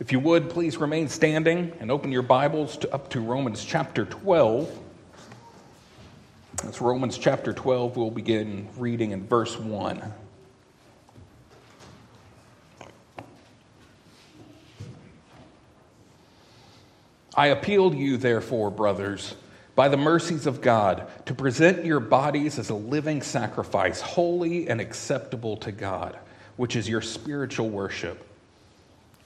If you would, please remain standing and open your Bibles to, up to Romans chapter 12. That's Romans chapter 12. We'll begin reading in verse 1. I appeal to you, therefore, brothers, by the mercies of God, to present your bodies as a living sacrifice, holy and acceptable to God, which is your spiritual worship.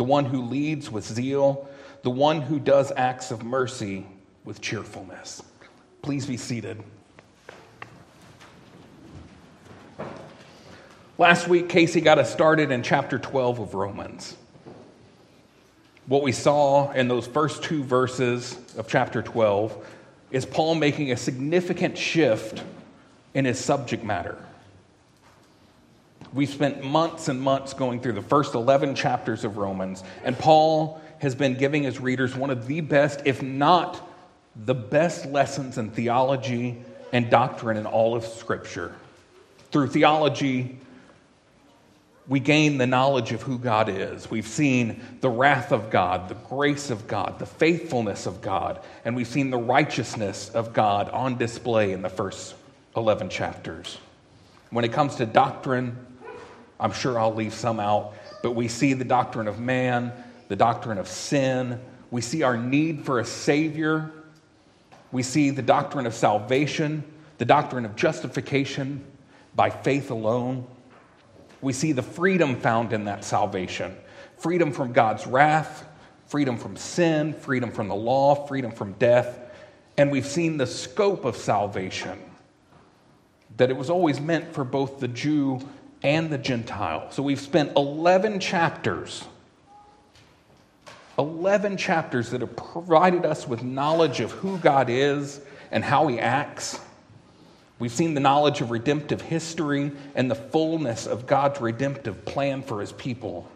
the one who leads with zeal, the one who does acts of mercy with cheerfulness. Please be seated. Last week, Casey got us started in chapter 12 of Romans. What we saw in those first two verses of chapter 12 is Paul making a significant shift in his subject matter. We spent months and months going through the first 11 chapters of Romans, and Paul has been giving his readers one of the best, if not the best lessons in theology and doctrine in all of Scripture. Through theology, we gain the knowledge of who God is. We've seen the wrath of God, the grace of God, the faithfulness of God, and we've seen the righteousness of God on display in the first 11 chapters. When it comes to doctrine, I'm sure I'll leave some out, but we see the doctrine of man, the doctrine of sin. We see our need for a Savior. We see the doctrine of salvation, the doctrine of justification by faith alone. We see the freedom found in that salvation freedom from God's wrath, freedom from sin, freedom from the law, freedom from death. And we've seen the scope of salvation that it was always meant for both the Jew and the Gentile. So we've spent 11 chapters, 11 chapters that have provided us with knowledge of who God is and how he acts. We've seen the knowledge of redemptive history and the fullness of God's redemptive plan for his people.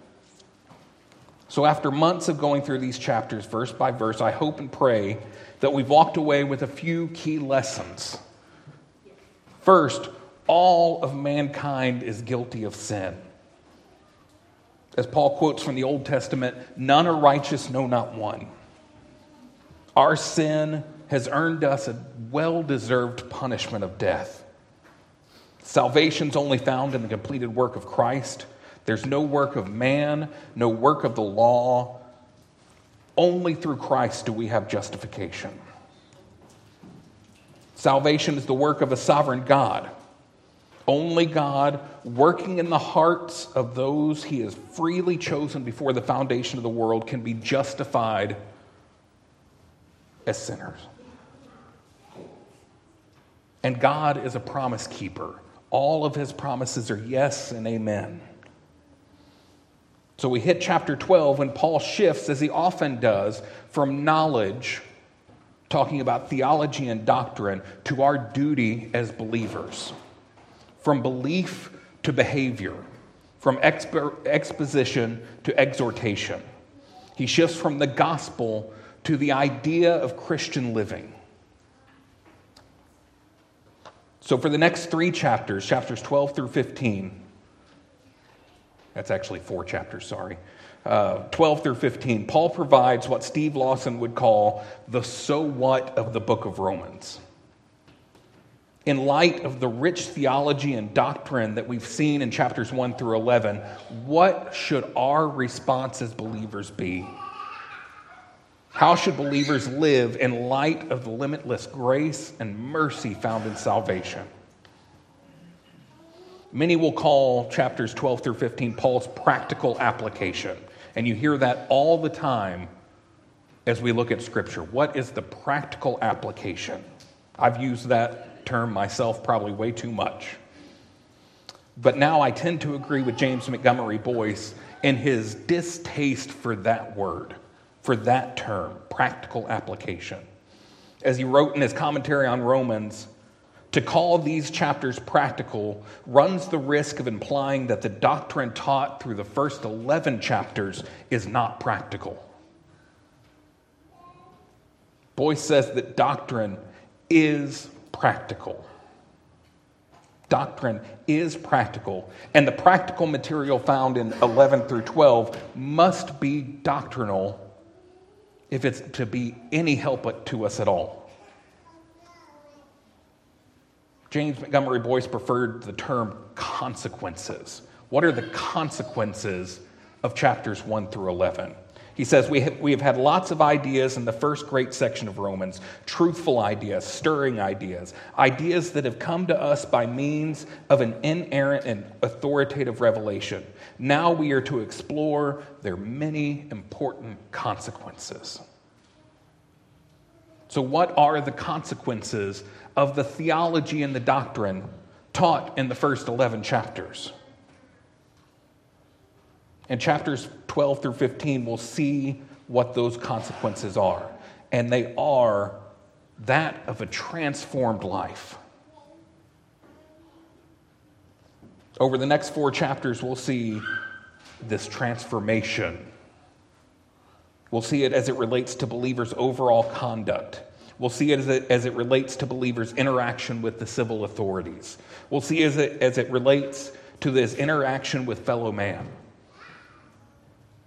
So, after months of going through these chapters, verse by verse, I hope and pray that we've walked away with a few key lessons. First, all of mankind is guilty of sin. As Paul quotes from the Old Testament, none are righteous, no, not one. Our sin has earned us a well deserved punishment of death. Salvation's only found in the completed work of Christ. There's no work of man, no work of the law. Only through Christ do we have justification. Salvation is the work of a sovereign God only God, working in the hearts of those he has freely chosen before the foundation of the world, can be justified as sinners. And God is a promise keeper. All of his promises are yes and amen. So we hit chapter 12 when Paul shifts, as he often does, from knowledge, talking about theology and doctrine, to our duty as believers from belief to behavior, from expo- exposition to exhortation. He shifts from the gospel to the idea of Christian living. So, for the next three chapters, chapters 12 through 15, that's actually four chapters, sorry. Uh, 12 through 15, Paul provides what Steve Lawson would call the so what of the book of Romans in light of the rich theology and doctrine that we've seen in chapters 1 through 11, what should our response as believers be? How should believers live in light of the limitless grace and mercy found in salvation? Many will call chapters 12 through 15 Paul's practical application. And you hear that all the time as we look at Scripture. What is the practical application? I've used that term myself probably way too much. But now I tend to agree with James Montgomery Boice in his distaste for that word, for that term, practical application. As he wrote in his commentary on Romans, to call these chapters practical runs the risk of implying that the doctrine taught through the first 11 chapters is not practical. Boice says that doctrine is practical. Doctrine is practical, and the practical material found in 11 through 12 must be doctrinal if it's to be any help to us at all. James Montgomery Boice preferred the term consequences. What are the consequences of chapters 1 through 11? He says, we have, we have had lots of ideas in the first great section of Romans truthful ideas, stirring ideas, ideas that have come to us by means of an inerrant and authoritative revelation. Now we are to explore their many important consequences. So, what are the consequences of the theology and the doctrine taught in the first 11 chapters? In chapters 12 through 15, we'll see what those consequences are. And they are that of a transformed life. Over the next four chapters, we'll see this transformation. We'll see it as it relates to believers' overall conduct. We'll see it as it, as it relates to believers' interaction with the civil authorities. We'll see as it, as it relates to this interaction with fellow man.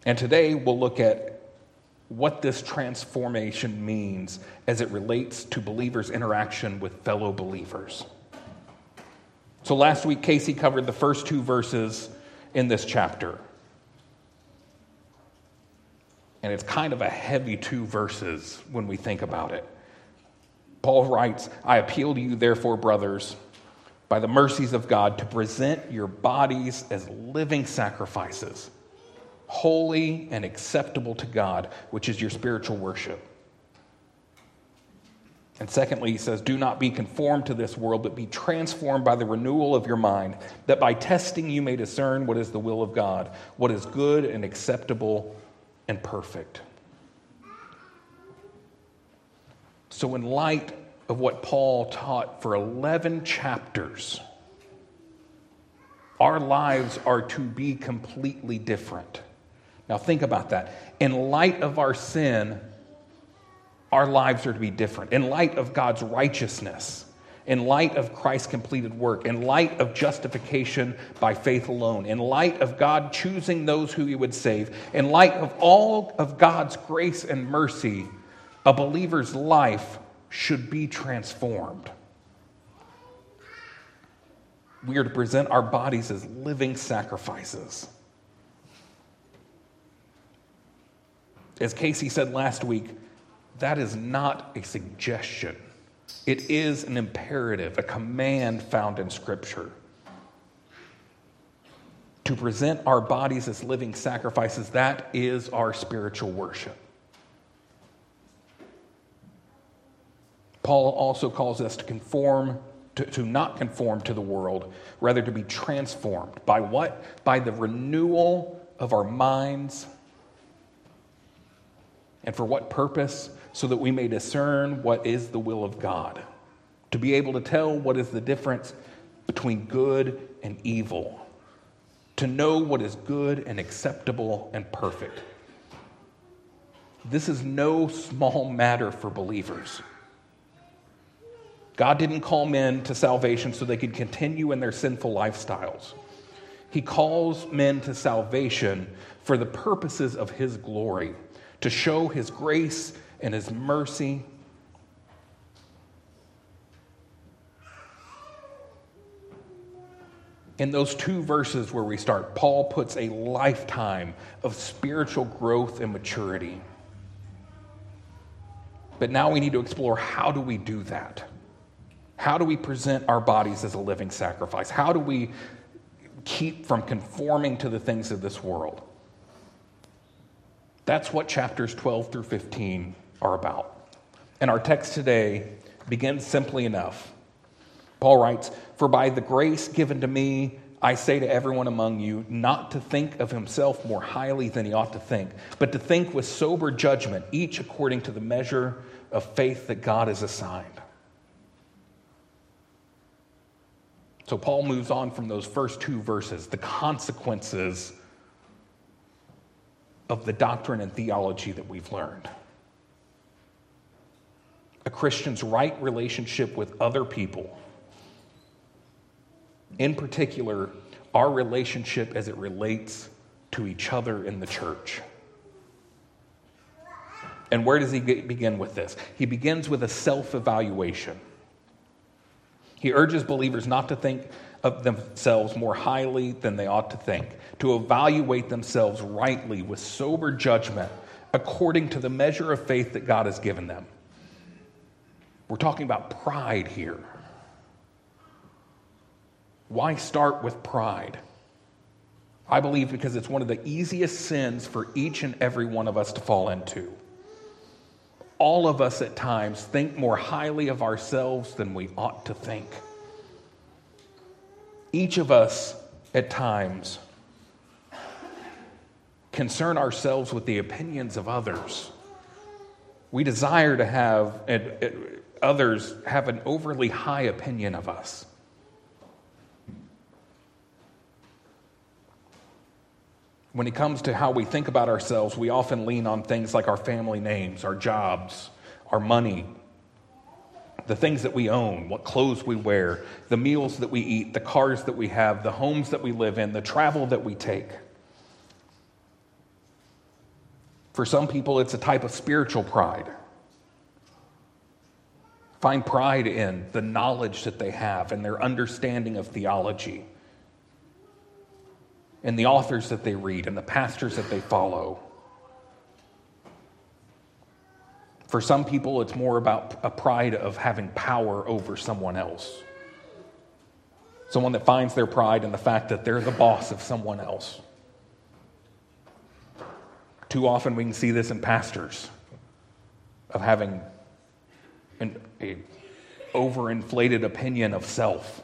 And today we'll look at what this transformation means as it relates to believers' interaction with fellow believers. So last week, Casey covered the first two verses in this chapter. And it's kind of a heavy two verses when we think about it. Paul writes, I appeal to you, therefore, brothers, by the mercies of God, to present your bodies as living sacrifices holy and acceptable to God, which is your spiritual worship. And secondly, he says, Do not be conformed to this world, but be transformed by the renewal of your mind, that by testing you may discern what is the will of God, what is good and acceptable and perfect. So, in light of what Paul taught for 11 chapters, our lives are to be completely different. Now, think about that. In light of our sin, our lives are to be different. In light of God's righteousness, in light of Christ's completed work, in light of justification by faith alone, in light of God choosing those who he would save, in light of all of God's grace and mercy, a believer's life should be transformed. We are to present our bodies as living sacrifices. As Casey said last week, that is not a suggestion. It is an imperative, a command found in Scripture. To present our bodies as living sacrifices, that is our spiritual worship. Paul also calls us to conform, to, to not conform to the world, rather to be transformed. By what? By the renewal of our minds and for what purpose? So that we may discern what is the will of God. To be able to tell what is the difference between good and evil. To know what is good and acceptable and perfect. This is no small matter for believers. God didn't call men to salvation so they could continue in their sinful lifestyles. He calls men to salvation for the purposes of His glory to show his grace and his mercy. In those two verses where we start, Paul puts a lifetime of spiritual growth and maturity. But now we need to explore how do we do that? How do we present our bodies as a living sacrifice? How do we keep from conforming to the things of this world? That's what chapters 12 through 15 are about. And our text today begins simply enough. Paul writes, For by the grace given to me, I say to everyone among you, not to think of himself more highly than he ought to think, but to think with sober judgment, each according to the measure of faith that God has assigned. So Paul moves on from those first two verses, the consequences of the doctrine and theology that we've learned. A Christian's right relationship with other people, in particular, our relationship as it relates to each other in the church. And where does he begin with this? He begins with a self evaluation. He urges believers not to think of themselves more highly than they ought to think, to evaluate themselves rightly with sober judgment according to the measure of faith that God has given them. We're talking about pride here. Why start with pride? I believe because it's one of the easiest sins for each and every one of us to fall into. All of us at times think more highly of ourselves than we ought to think. Each of us at times concern ourselves with the opinions of others. We desire to have others have an overly high opinion of us. When it comes to how we think about ourselves, we often lean on things like our family names, our jobs, our money, the things that we own, what clothes we wear, the meals that we eat, the cars that we have, the homes that we live in, the travel that we take. For some people, it's a type of spiritual pride. Find pride in the knowledge that they have and their understanding of theology and the authors that they read and the pastors that they follow. For some people, it's more about a pride of having power over someone else. Someone that finds their pride in the fact that they're the boss of someone else. Too often we can see this in pastors of having an a overinflated opinion of self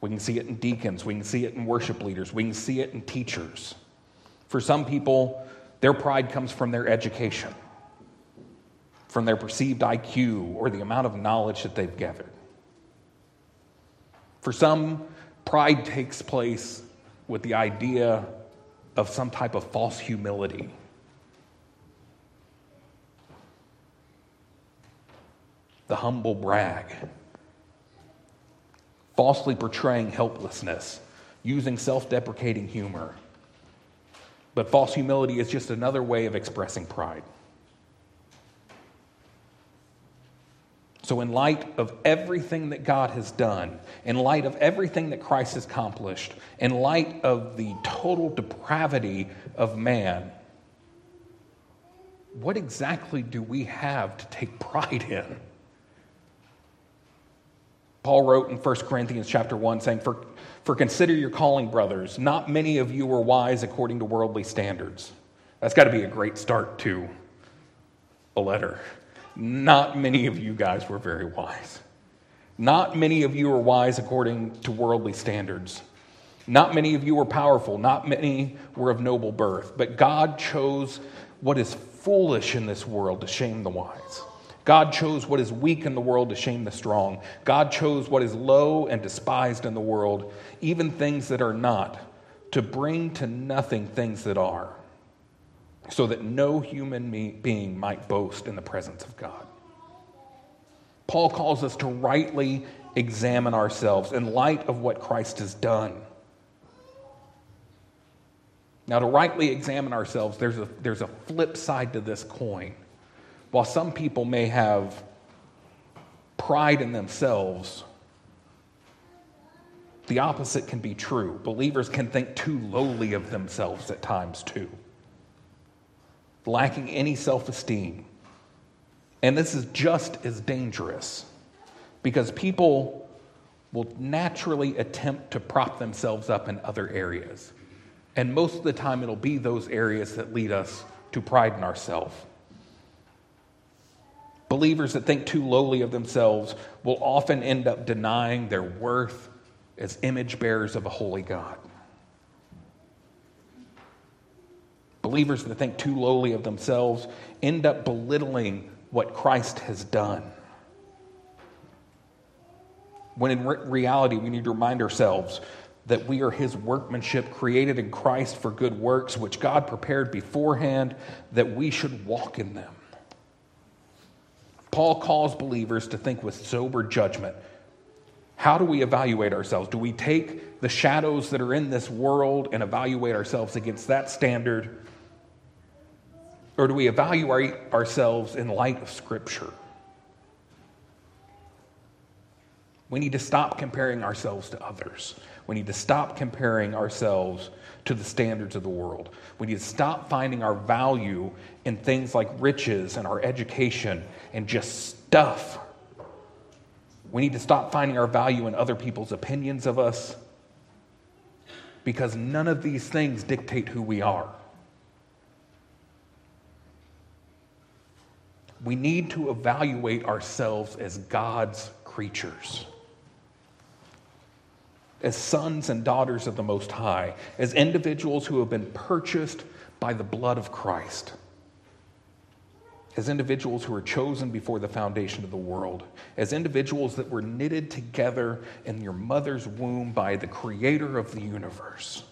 we can see it in deacons. We can see it in worship leaders. We can see it in teachers. For some people, their pride comes from their education, from their perceived IQ or the amount of knowledge that they've gathered. For some, pride takes place with the idea of some type of false humility. The humble brag falsely portraying helplessness, using self deprecating humor. But false humility is just another way of expressing pride. So, in light of everything that God has done, in light of everything that Christ has accomplished, in light of the total depravity of man, what exactly do we have to take pride in? Paul wrote in 1 Corinthians chapter 1 saying, for, for consider your calling, brothers. Not many of you were wise according to worldly standards. That's got to be a great start to a letter. Not many of you guys were very wise. Not many of you were wise according to worldly standards. Not many of you were powerful. Not many were of noble birth. But God chose what is foolish in this world to shame the wise. God chose what is weak in the world to shame the strong. God chose what is low and despised in the world, even things that are not, to bring to nothing things that are, so that no human being might boast in the presence of God. Paul calls us to rightly examine ourselves in light of what Christ has done. Now, to rightly examine ourselves, there's a, there's a flip side to this coin. While some people may have pride in themselves, the opposite can be true. Believers can think too lowly of themselves at times, too, lacking any self esteem. And this is just as dangerous because people will naturally attempt to prop themselves up in other areas. And most of the time, it'll be those areas that lead us to pride in ourselves. Believers that think too lowly of themselves will often end up denying their worth as image bearers of a holy God. Believers that think too lowly of themselves end up belittling what Christ has done. When in re- reality, we need to remind ourselves that we are his workmanship created in Christ for good works, which God prepared beforehand that we should walk in them. Paul calls believers to think with sober judgment. How do we evaluate ourselves? Do we take the shadows that are in this world and evaluate ourselves against that standard? Or do we evaluate ourselves in light of Scripture? We need to stop comparing ourselves to others. We need to stop comparing ourselves to the standards of the world. We need to stop finding our value in things like riches and our education and just stuff. We need to stop finding our value in other people's opinions of us because none of these things dictate who we are. We need to evaluate ourselves as God's creatures as sons and daughters of the Most High, as individuals who have been purchased by the blood of Christ, as individuals who were chosen before the foundation of the world, as individuals that were knitted together in your mother's womb by the Creator of the universe.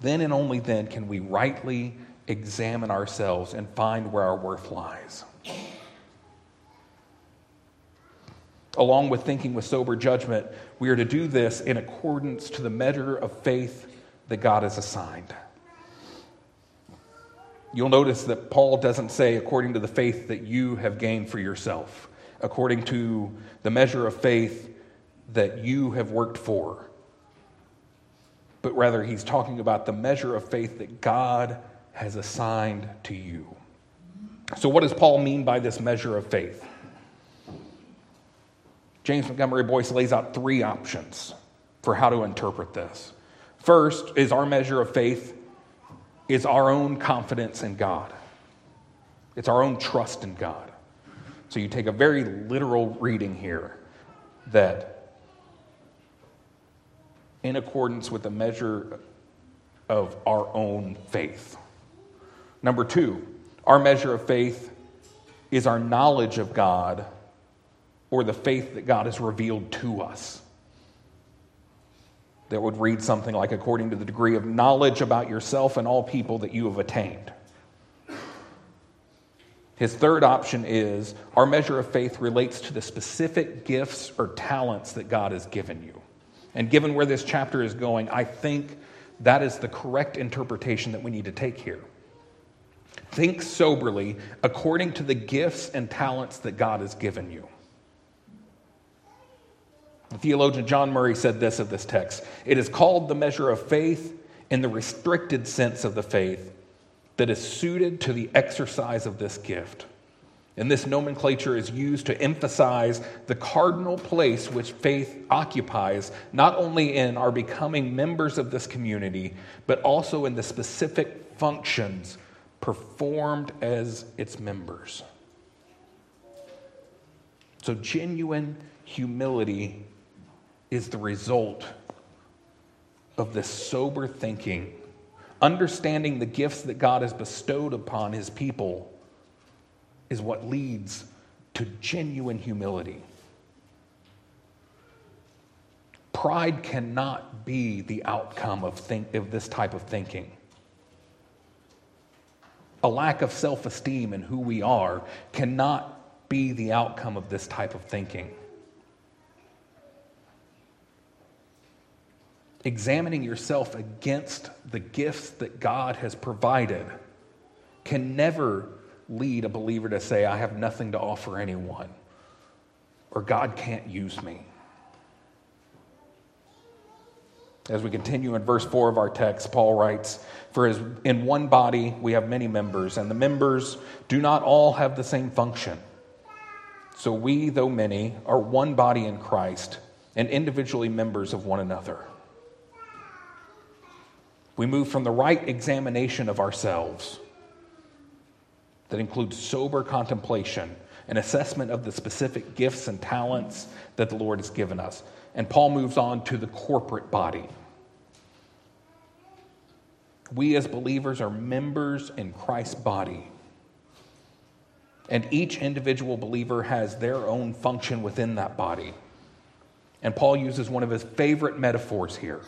Then and only then can we rightly examine ourselves and find where our worth lies. Along with thinking with sober judgment, we are to do this in accordance to the measure of faith that God has assigned. You'll notice that Paul doesn't say according to the faith that you have gained for yourself, according to the measure of faith that you have worked for, but rather he's talking about the measure of faith that God has assigned to you. So, what does Paul mean by this measure of faith? James Montgomery Boice lays out three options for how to interpret this. First is our measure of faith is our own confidence in God. It's our own trust in God. So you take a very literal reading here that in accordance with the measure of our own faith. Number 2, our measure of faith is our knowledge of God or the faith that God has revealed to us. That would read something like, according to the degree of knowledge about yourself and all people that you have attained. His third option is our measure of faith relates to the specific gifts or talents that God has given you. And given where this chapter is going, I think that is the correct interpretation that we need to take here. Think soberly according to the gifts and talents that God has given you. The theologian John Murray said this of this text It is called the measure of faith in the restricted sense of the faith that is suited to the exercise of this gift. And this nomenclature is used to emphasize the cardinal place which faith occupies, not only in our becoming members of this community, but also in the specific functions performed as its members. So, genuine humility is the result of this sober thinking, understanding the gifts that God has bestowed upon his people is what leads to genuine humility. Pride cannot be the outcome of, think, of this type of thinking. A lack of self esteem in who we are cannot be the outcome of this type of thinking. examining yourself against the gifts that God has provided can never lead a believer to say, I have nothing to offer anyone, or God can't use me. As we continue in verse 4 of our text, Paul writes, For as in one body we have many members, and the members do not all have the same function. So we, though many, are one body in Christ and individually members of one another. We move from the right examination of ourselves, that includes sober contemplation, an assessment of the specific gifts and talents that the Lord has given us. And Paul moves on to the corporate body. We as believers are members in Christ's body. And each individual believer has their own function within that body. And Paul uses one of his favorite metaphors here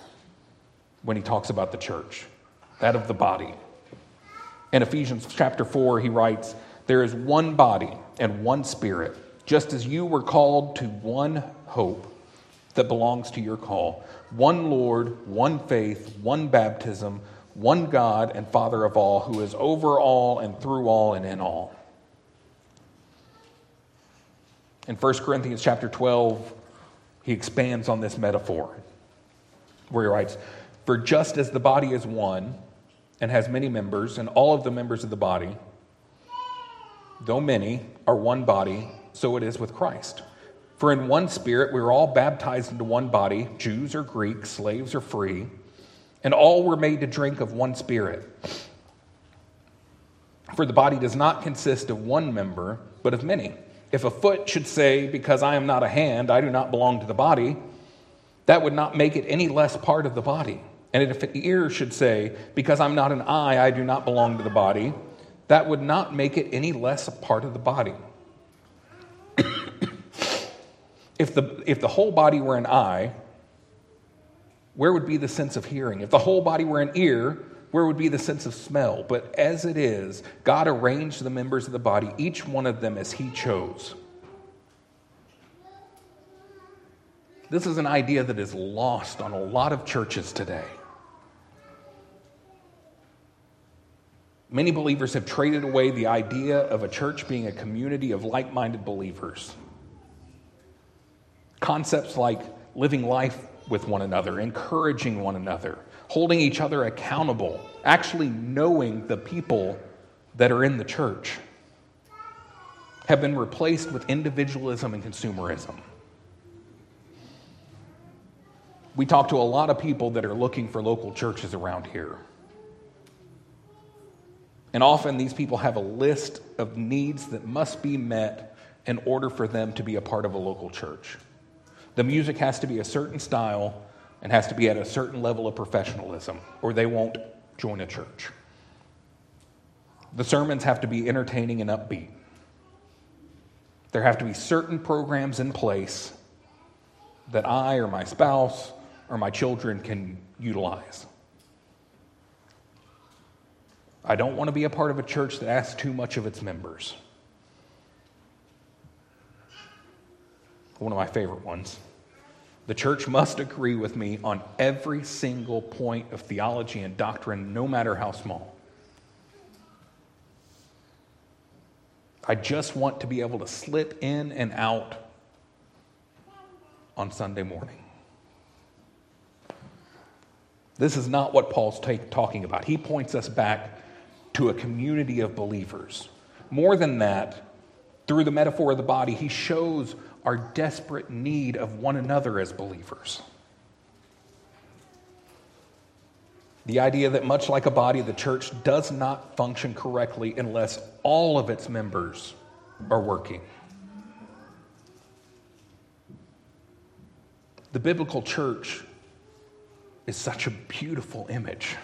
when he talks about the church that of the body. In Ephesians chapter 4, he writes, There is one body and one spirit, just as you were called to one hope that belongs to your call one Lord, one faith, one baptism, one God and Father of all, who is over all and through all and in all. In 1 Corinthians chapter 12, he expands on this metaphor where he writes, For just as the body is one and has many members, and all of the members of the body, though many, are one body, so it is with Christ. For in one spirit we were all baptized into one body, Jews or Greeks, slaves or free, and all were made to drink of one spirit. For the body does not consist of one member, but of many. If a foot should say, Because I am not a hand, I do not belong to the body, that would not make it any less part of the body. And if an ear should say, Because I'm not an eye, I do not belong to the body, that would not make it any less a part of the body. If, the, if the whole body were an eye, where would be the sense of hearing? If the whole body were an ear, where would be the sense of smell? But as it is, God arranged the members of the body, each one of them as He chose. This is an idea that is lost on a lot of churches today. Many believers have traded away the idea of a church being a community of like minded believers. Concepts like living life with one another, encouraging one another, holding each other accountable, actually knowing the people that are in the church, have been replaced with individualism and consumerism. We talk to a lot of people that are looking for local churches around here. And often these people have a list of needs that must be met in order for them to be a part of a local church. The music has to be a certain style and has to be at a certain level of professionalism, or they won't join a church. The sermons have to be entertaining and upbeat. There have to be certain programs in place that I or my spouse or my children can utilize. I don't want to be a part of a church that asks too much of its members. One of my favorite ones. The church must agree with me on every single point of theology and doctrine, no matter how small. I just want to be able to slip in and out on Sunday morning. This is not what Paul's take, talking about. He points us back to a community of believers. More than that, through the metaphor of the body, he shows our desperate need of one another as believers. The idea that, much like a body, the church does not function correctly unless all of its members are working. The biblical church is such a beautiful image.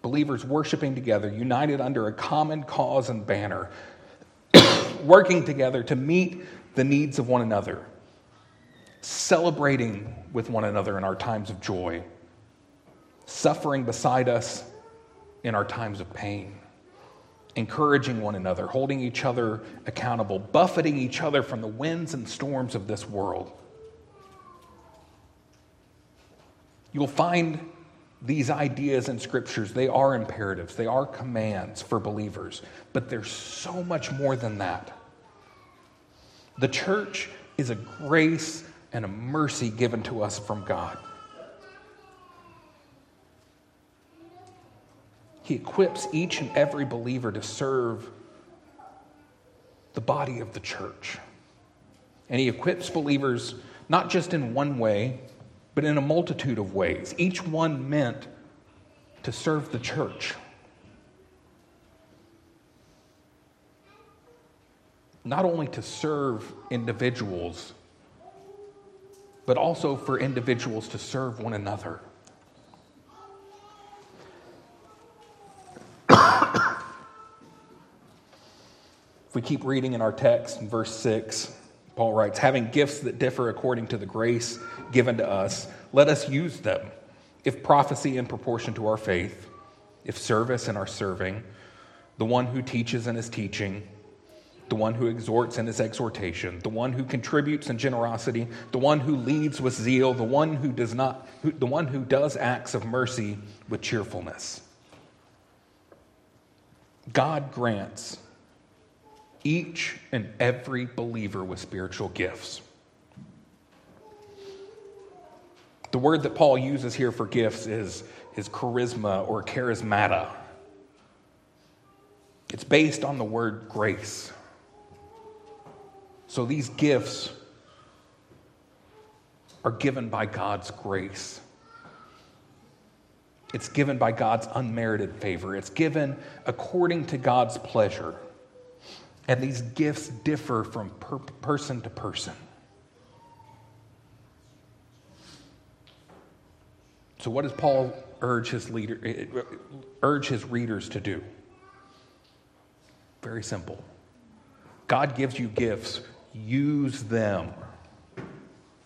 Believers worshiping together, united under a common cause and banner, working together to meet the needs of one another, celebrating with one another in our times of joy, suffering beside us in our times of pain, encouraging one another, holding each other accountable, buffeting each other from the winds and storms of this world. You'll find these ideas in scriptures, they are imperatives, they are commands for believers, but there's so much more than that. The church is a grace and a mercy given to us from God. He equips each and every believer to serve the body of the church. And he equips believers not just in one way, but in a multitude of ways, each one meant to serve the church. Not only to serve individuals, but also for individuals to serve one another. if we keep reading in our text in verse 6, Paul writes, having gifts that differ according to the grace given to us, let us use them. If prophecy in proportion to our faith, if service in our serving, the one who teaches in his teaching, the one who exhorts in his exhortation, the one who contributes in generosity, the one who leads with zeal, the one who does not, who, the one who does acts of mercy with cheerfulness. God grants each and every believer with spiritual gifts. The word that Paul uses here for gifts is, is charisma or charismata. It's based on the word grace. So these gifts are given by God's grace. It's given by God's unmerited favor. It's given according to God's pleasure. And these gifts differ from per- person to person. So, what does Paul urge his, leader, eh, eh, urge his readers to do? Very simple. God gives you gifts, use them.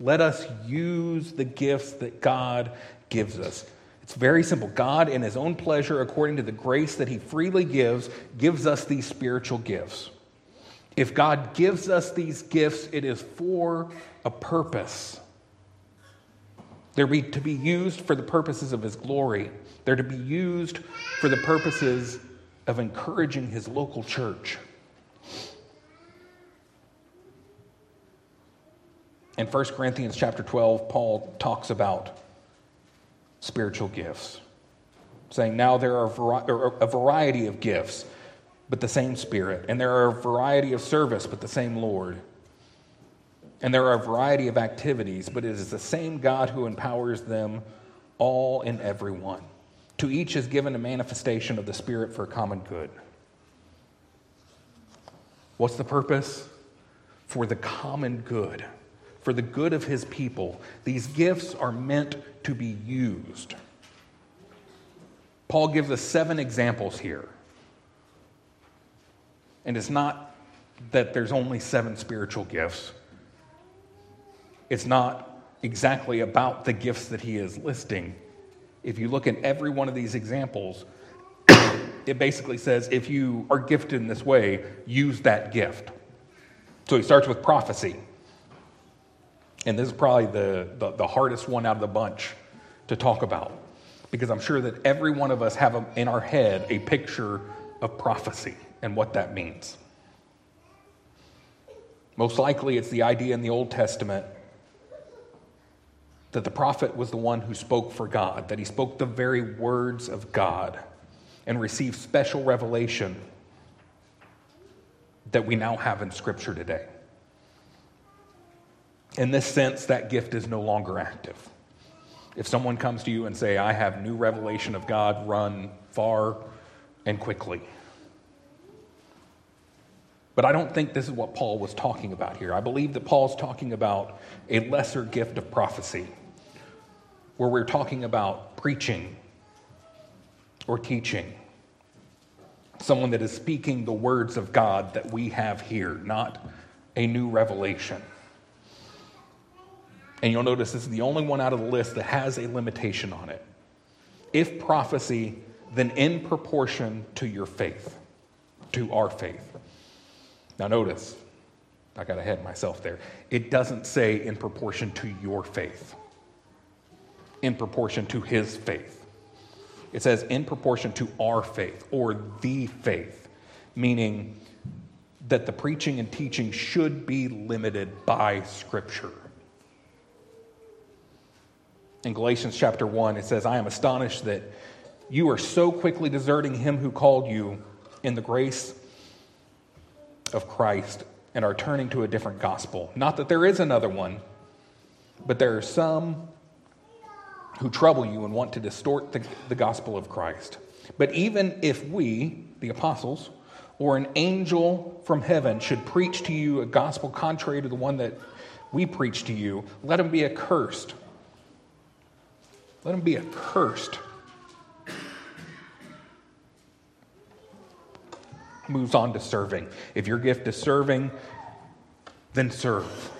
Let us use the gifts that God gives us. It's very simple. God, in His own pleasure, according to the grace that He freely gives, gives us these spiritual gifts. If God gives us these gifts, it is for a purpose. They're to be used for the purposes of His glory, they're to be used for the purposes of encouraging His local church. In 1 Corinthians chapter 12, Paul talks about spiritual gifts, saying, Now there are a variety of gifts but the same Spirit. And there are a variety of service, but the same Lord. And there are a variety of activities, but it is the same God who empowers them all in every one. To each is given a manifestation of the Spirit for common good. What's the purpose? For the common good, for the good of his people. These gifts are meant to be used. Paul gives us seven examples here and it's not that there's only seven spiritual gifts. It's not exactly about the gifts that he is listing. If you look at every one of these examples, it basically says if you are gifted in this way, use that gift. So he starts with prophecy. And this is probably the, the, the hardest one out of the bunch to talk about because I'm sure that every one of us have a, in our head a picture of prophecy and what that means. Most likely, it's the idea in the Old Testament that the prophet was the one who spoke for God, that he spoke the very words of God and received special revelation that we now have in Scripture today. In this sense, that gift is no longer active. If someone comes to you and say, I have new revelation of God, run far and quickly. But I don't think this is what Paul was talking about here. I believe that Paul's talking about a lesser gift of prophecy, where we're talking about preaching or teaching. Someone that is speaking the words of God that we have here, not a new revelation. And you'll notice this is the only one out of the list that has a limitation on it. If prophecy, then in proportion to your faith, to our faith. Now, notice, I got ahead myself there. It doesn't say in proportion to your faith, in proportion to his faith. It says in proportion to our faith or the faith, meaning that the preaching and teaching should be limited by Scripture. In Galatians chapter 1, it says, I am astonished that you are so quickly deserting him who called you in the grace of Christ and are turning to a different gospel. Not that there is another one, but there are some who trouble you and want to distort the, the gospel of Christ. But even if we, the apostles, or an angel from heaven should preach to you a gospel contrary to the one that we preach to you, let him be accursed. Let him be accursed. Moves on to serving. If your gift is serving, then serve.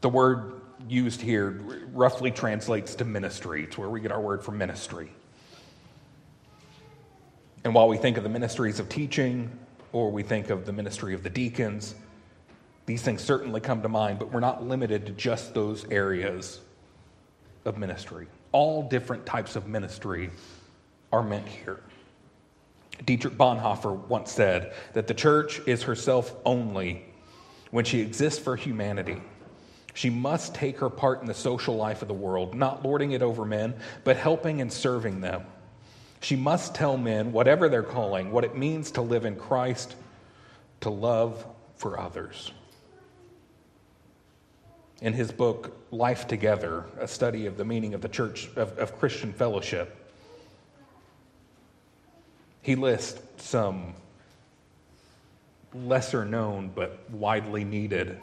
The word used here roughly translates to ministry. It's where we get our word for ministry. And while we think of the ministries of teaching, or we think of the ministry of the deacons, these things certainly come to mind, but we're not limited to just those areas of ministry. All different types of ministry are meant here. Dietrich Bonhoeffer once said that the church is herself only when she exists for humanity. She must take her part in the social life of the world, not lording it over men, but helping and serving them. She must tell men, whatever their calling, what it means to live in Christ, to love for others. In his book, Life Together, a study of the meaning of the church, of, of Christian fellowship, he lists some lesser known but widely needed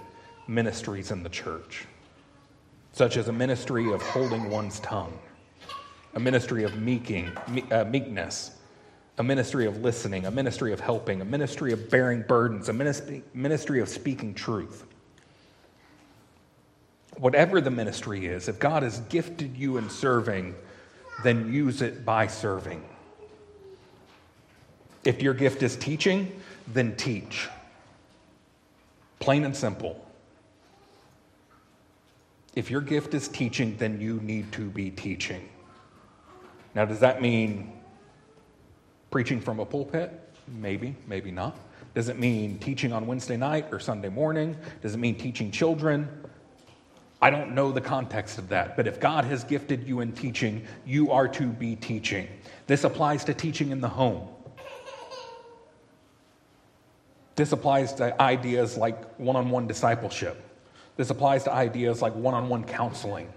ministries in the church, such as a ministry of holding one's tongue a ministry of meeking, uh, meekness, a ministry of listening, a ministry of helping, a ministry of bearing burdens, a ministry, ministry of speaking truth. Whatever the ministry is, if God has gifted you in serving, then use it by serving. If your gift is teaching, then teach. Plain and simple. If your gift is teaching, then you need to be teaching. Now, does that mean preaching from a pulpit? Maybe, maybe not. Does it mean teaching on Wednesday night or Sunday morning? Does it mean teaching children? I don't know the context of that, but if God has gifted you in teaching, you are to be teaching. This applies to teaching in the home. This applies to ideas like one on one discipleship. This applies to ideas like one on one counseling.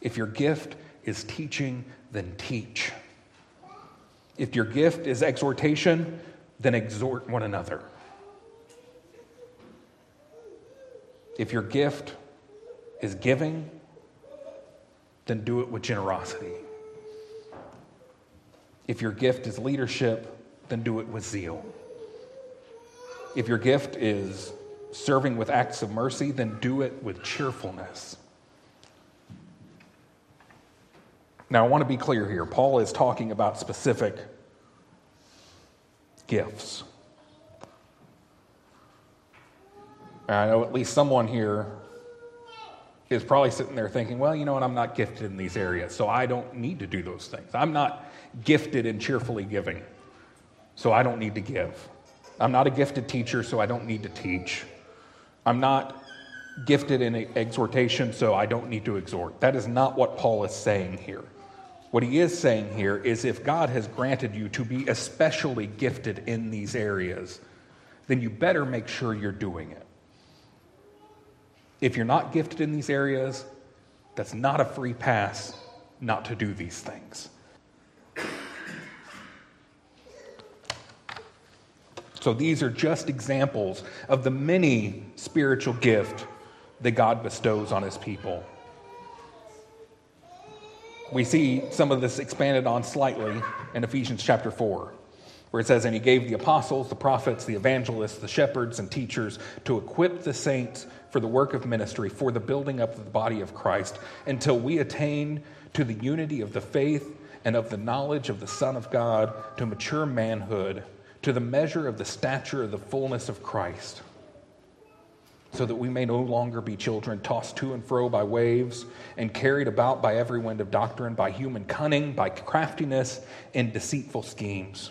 If your gift is teaching, then teach. If your gift is exhortation, then exhort one another. If your gift is giving, then do it with generosity. If your gift is leadership, then do it with zeal. If your gift is serving with acts of mercy, then do it with cheerfulness. Now, I want to be clear here. Paul is talking about specific gifts. I know at least someone here is probably sitting there thinking, well, you know what, I'm not gifted in these areas, so I don't need to do those things. I'm not gifted in cheerfully giving, so I don't need to give. I'm not a gifted teacher, so I don't need to teach. I'm not gifted in exhortation, so I don't need to exhort. That is not what Paul is saying here. What he is saying here is if God has granted you to be especially gifted in these areas, then you better make sure you're doing it. If you're not gifted in these areas, that's not a free pass not to do these things. So these are just examples of the many spiritual gift that God bestows on his people we see some of this expanded on slightly in Ephesians chapter 4, where it says, And he gave the apostles, the prophets, the evangelists, the shepherds, and teachers to equip the saints for the work of ministry, for the building up of the body of Christ, until we attain to the unity of the faith and of the knowledge of the Son of God, to mature manhood, to the measure of the stature of the fullness of Christ so that we may no longer be children tossed to and fro by waves and carried about by every wind of doctrine, by human cunning, by craftiness, and deceitful schemes.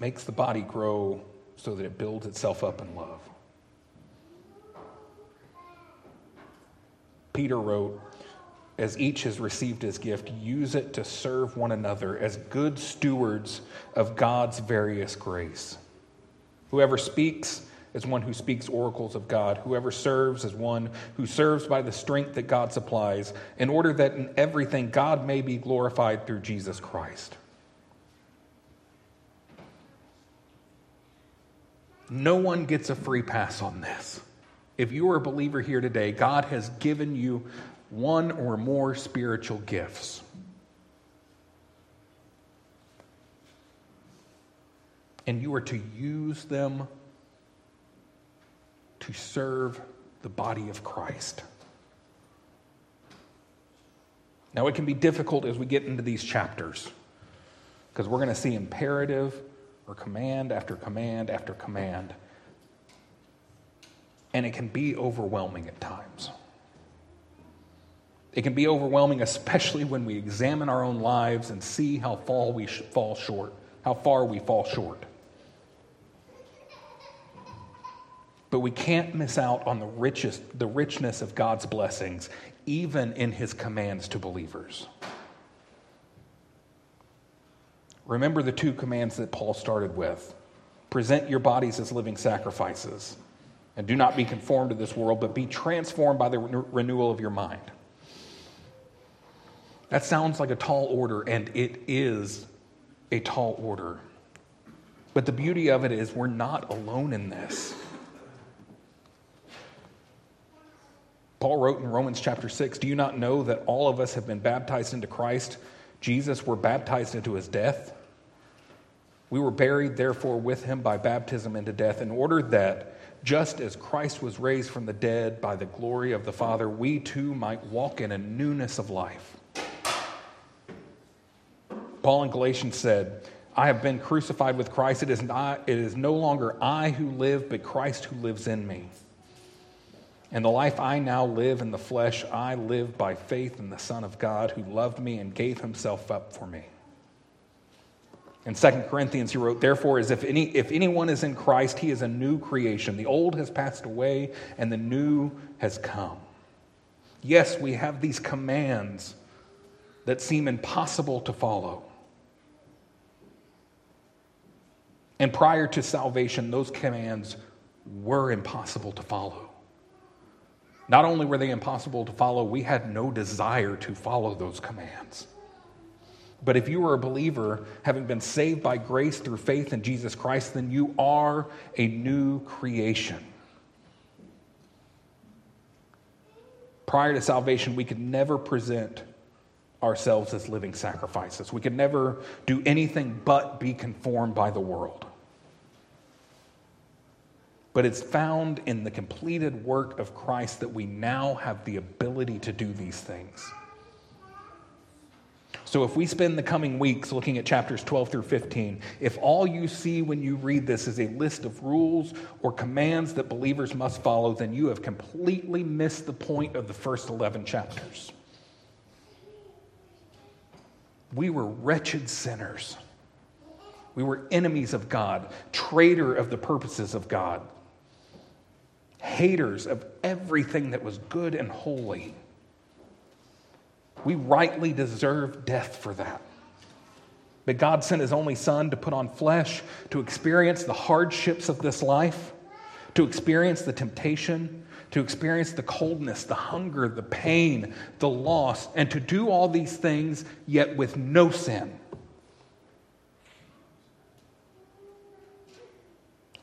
makes the body grow so that it builds itself up in love. Peter wrote, as each has received his gift, use it to serve one another as good stewards of God's various grace. Whoever speaks is one who speaks oracles of God. Whoever serves is one who serves by the strength that God supplies, in order that in everything God may be glorified through Jesus Christ. No one gets a free pass on this. If you are a believer here today, God has given you one or more spiritual gifts. And you are to use them to serve the body of Christ. Now, it can be difficult as we get into these chapters because we're going to see imperative or command after command after command and it can be overwhelming at times. It can be overwhelming, especially when we examine our own lives and see how far we fall short, how far we fall short. But we can't miss out on the richest, the richness of God's blessings, even in his commands to believers. Remember the two commands that Paul started with present your bodies as living sacrifices and do not be conformed to this world, but be transformed by the renewal of your mind. That sounds like a tall order, and it is a tall order. But the beauty of it is, we're not alone in this. Paul wrote in Romans chapter 6 Do you not know that all of us have been baptized into Christ? Jesus were baptized into his death. We were buried, therefore, with him by baptism into death, in order that just as Christ was raised from the dead by the glory of the Father, we too might walk in a newness of life. Paul in Galatians said, I have been crucified with Christ. It is, not, it is no longer I who live, but Christ who lives in me. And the life I now live in the flesh, I live by faith in the Son of God who loved me and gave himself up for me. In 2 Corinthians, he wrote, Therefore, as if, any, if anyone is in Christ, he is a new creation. The old has passed away, and the new has come. Yes, we have these commands that seem impossible to follow. And prior to salvation, those commands were impossible to follow. Not only were they impossible to follow, we had no desire to follow those commands. But if you are a believer, having been saved by grace through faith in Jesus Christ, then you are a new creation. Prior to salvation, we could never present ourselves as living sacrifices. We could never do anything but be conformed by the world. But it's found in the completed work of Christ that we now have the ability to do these things. So, if we spend the coming weeks looking at chapters 12 through 15, if all you see when you read this is a list of rules or commands that believers must follow, then you have completely missed the point of the first 11 chapters. We were wretched sinners. We were enemies of God, traitor of the purposes of God, haters of everything that was good and holy. We rightly deserve death for that. But God sent his only son to put on flesh, to experience the hardships of this life, to experience the temptation, to experience the coldness, the hunger, the pain, the loss, and to do all these things yet with no sin.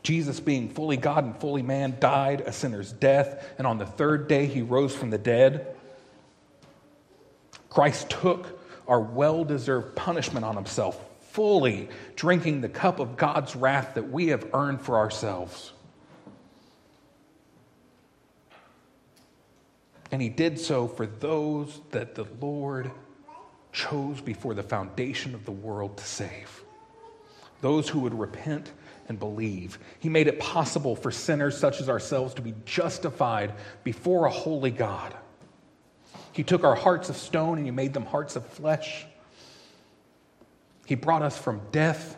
Jesus, being fully God and fully man, died a sinner's death, and on the third day he rose from the dead. Christ took our well deserved punishment on himself, fully drinking the cup of God's wrath that we have earned for ourselves. And he did so for those that the Lord chose before the foundation of the world to save. Those who would repent and believe. He made it possible for sinners such as ourselves to be justified before a holy God. He took our hearts of stone and he made them hearts of flesh. He brought us from death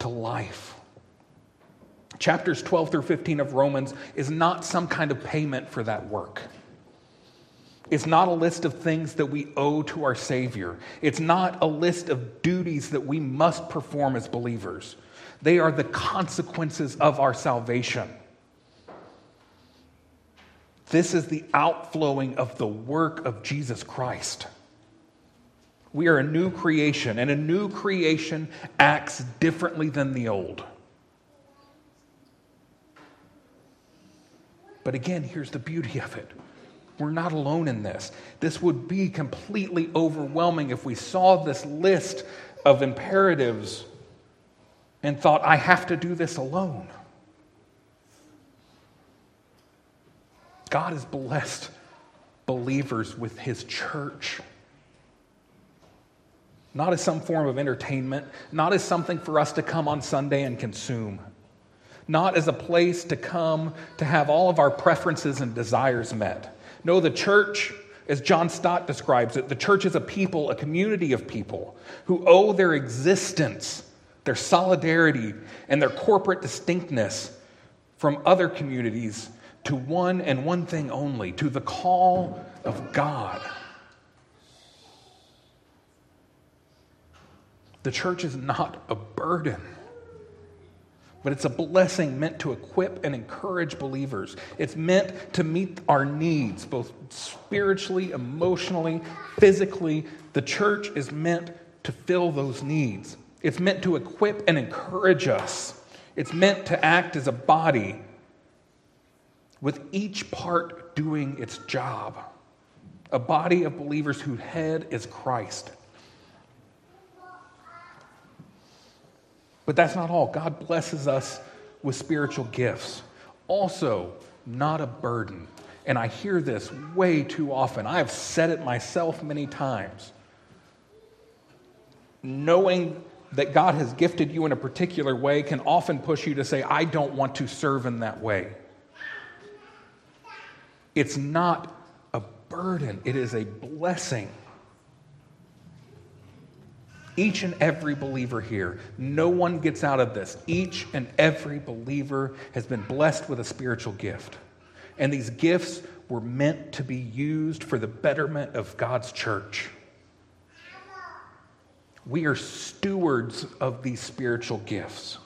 to life. Chapters 12 through 15 of Romans is not some kind of payment for that work. It's not a list of things that we owe to our Savior. It's not a list of duties that we must perform as believers. They are the consequences of our salvation. This is the outflowing of the work of Jesus Christ. We are a new creation, and a new creation acts differently than the old. But again, here's the beauty of it. We're not alone in this. This would be completely overwhelming if we saw this list of imperatives and thought, I have to do this alone. God has blessed believers with his church. Not as some form of entertainment, not as something for us to come on Sunday and consume, not as a place to come to have all of our preferences and desires met. No, the church, as John Stott describes it, the church is a people, a community of people who owe their existence, their solidarity, and their corporate distinctness from other communities to one and one thing only to the call of God. The church is not a burden, but it's a blessing meant to equip and encourage believers. It's meant to meet our needs, both spiritually, emotionally, physically. The church is meant to fill those needs. It's meant to equip and encourage us. It's meant to act as a body with each part doing its job. A body of believers whose head is Christ. But that's not all. God blesses us with spiritual gifts. Also, not a burden. And I hear this way too often. I have said it myself many times. Knowing that God has gifted you in a particular way can often push you to say, I don't want to serve in that way. It's not a burden, it is a blessing. Each and every believer here, no one gets out of this. Each and every believer has been blessed with a spiritual gift. And these gifts were meant to be used for the betterment of God's church. We are stewards of these spiritual gifts.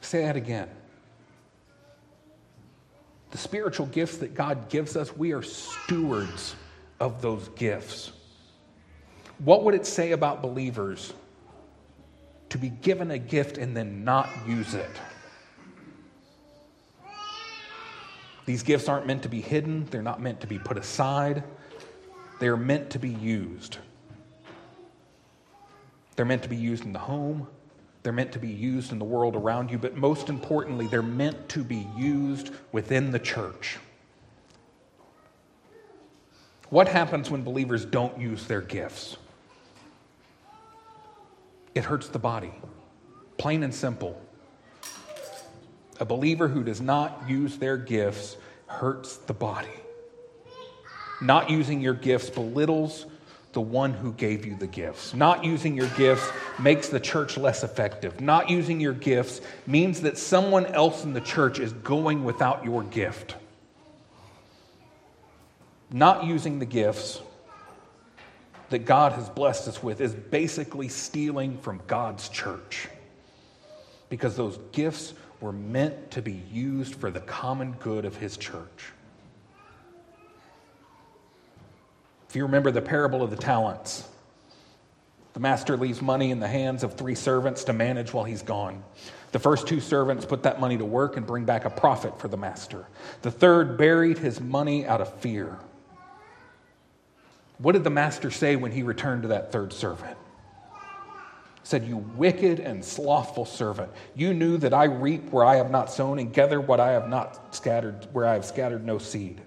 Say that again the spiritual gifts that God gives us, we are stewards of those gifts. What would it say about believers to be given a gift and then not use it? These gifts aren't meant to be hidden, they're not meant to be put aside, they're meant to be used. They're meant to be used in the home, they're meant to be used in the world around you, but most importantly, they're meant to be used within the church. What happens when believers don't use their gifts? It hurts the body, plain and simple. A believer who does not use their gifts hurts the body. Not using your gifts belittles the one who gave you the gifts. Not using your gifts makes the church less effective. Not using your gifts means that someone else in the church is going without your gift. Not using the gifts that God has blessed us with is basically stealing from God's church. Because those gifts were meant to be used for the common good of His church. If you remember the parable of the talents, the master leaves money in the hands of three servants to manage while he's gone. The first two servants put that money to work and bring back a profit for the master. The third buried his money out of fear. What did the master say when he returned to that third servant? said, You wicked and slothful servant, you knew that I reap where I have not sown and gather what I have not scattered, where I have scattered no seed.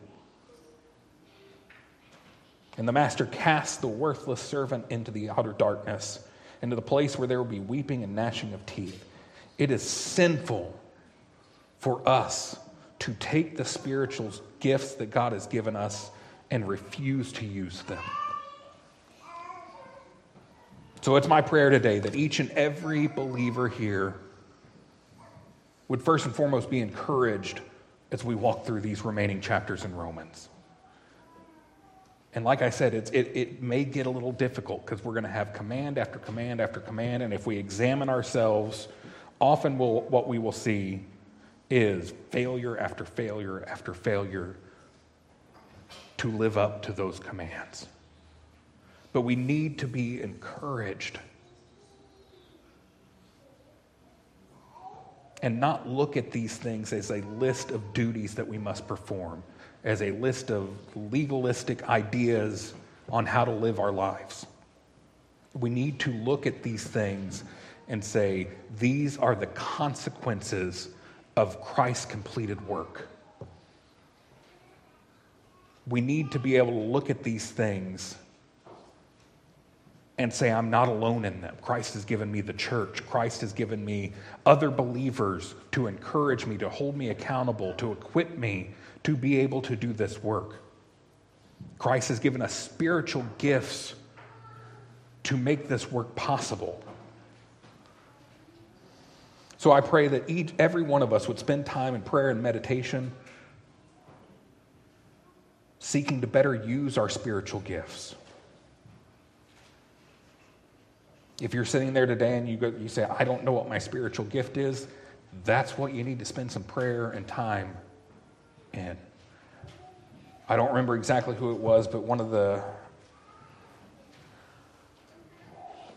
And the master cast the worthless servant into the outer darkness, into the place where there will be weeping and gnashing of teeth. It is sinful for us to take the spiritual gifts that God has given us and refuse to use them. So it's my prayer today that each and every believer here would first and foremost be encouraged as we walk through these remaining chapters in Romans. And like I said, it, it may get a little difficult because we're going to have command after command after command. And if we examine ourselves, often we'll, what we will see is failure after failure after failure to live up to those commands. But we need to be encouraged and not look at these things as a list of duties that we must perform, as a list of legalistic ideas on how to live our lives. We need to look at these things and say, these are the consequences of Christ's completed work. We need to be able to look at these things and say, I'm not alone in them. Christ has given me the church. Christ has given me other believers to encourage me, to hold me accountable, to equip me to be able to do this work. Christ has given us spiritual gifts to make this work possible. So I pray that each, every one of us would spend time in prayer and meditation, seeking to better use our spiritual gifts. If you're sitting there today and you, go, you say, I don't know what my spiritual gift is, that's what you need to spend some prayer and time in. I don't remember exactly who it was, but one of the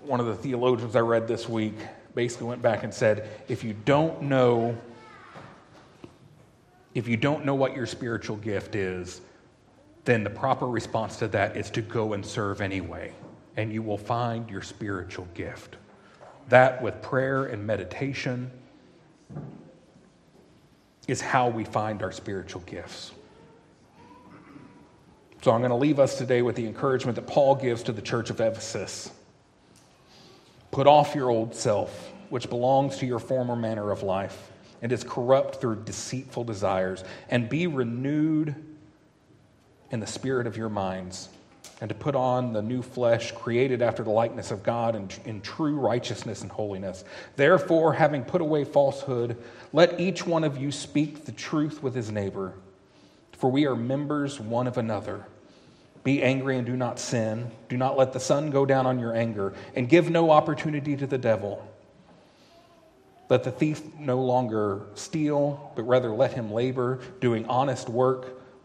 one of the theologians I read this week basically went back and said, if you don't know if you don't know what your spiritual gift is, then the proper response to that is to go and serve anyway and you will find your spiritual gift. That, with prayer and meditation, is how we find our spiritual gifts. So I'm going to leave us today with the encouragement that Paul gives to the church of Ephesus. Put off your old self, which belongs to your former manner of life and is corrupt through deceitful desires, and be renewed in the spirit of your minds and to put on the new flesh created after the likeness of God in, in, true righteousness and holiness. Therefore, having put away falsehood, let each one of you speak the truth with his neighbor, for we are members one of another. Be angry and do not sin. Do not let the sun go down on your anger, and give no opportunity to the devil. Let the thief no longer steal, but rather let him labor, doing honest work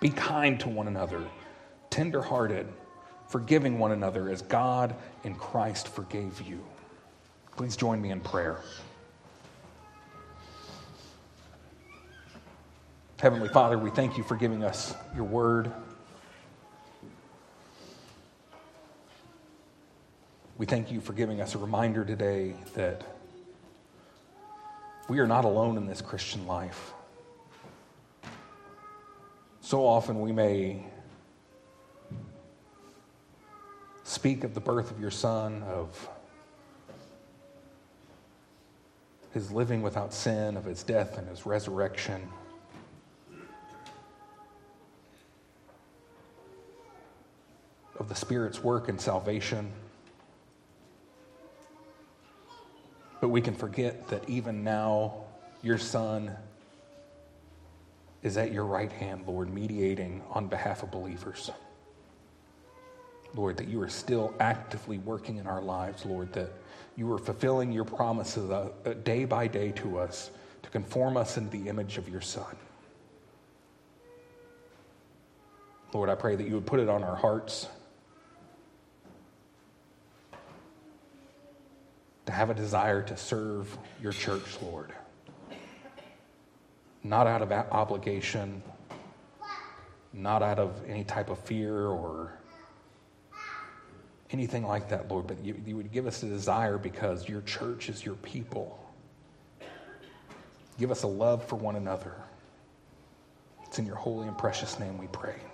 Be kind to one another, tenderhearted, forgiving one another as God in Christ forgave you. Please join me in prayer. Heavenly Father, we thank you for giving us your word. We thank you for giving us a reminder today that we are not alone in this Christian life. So often we may speak of the birth of your son, of his living without sin, of his death and his resurrection. Of the Spirit's work in salvation. But we can forget that even now, your Son is at your right hand, Lord, mediating on behalf of believers. Lord, that you are still actively working in our lives, Lord, that you are fulfilling your promises uh, uh, day by day to us to conform us into the image of your Son. Lord, I pray that you would put it on our hearts to have a desire to serve your church, Lord. Not out of obligation, not out of any type of fear or anything like that, Lord, but you, you would give us a desire because your church is your people. Give us a love for one another. It's in your holy and precious name we pray.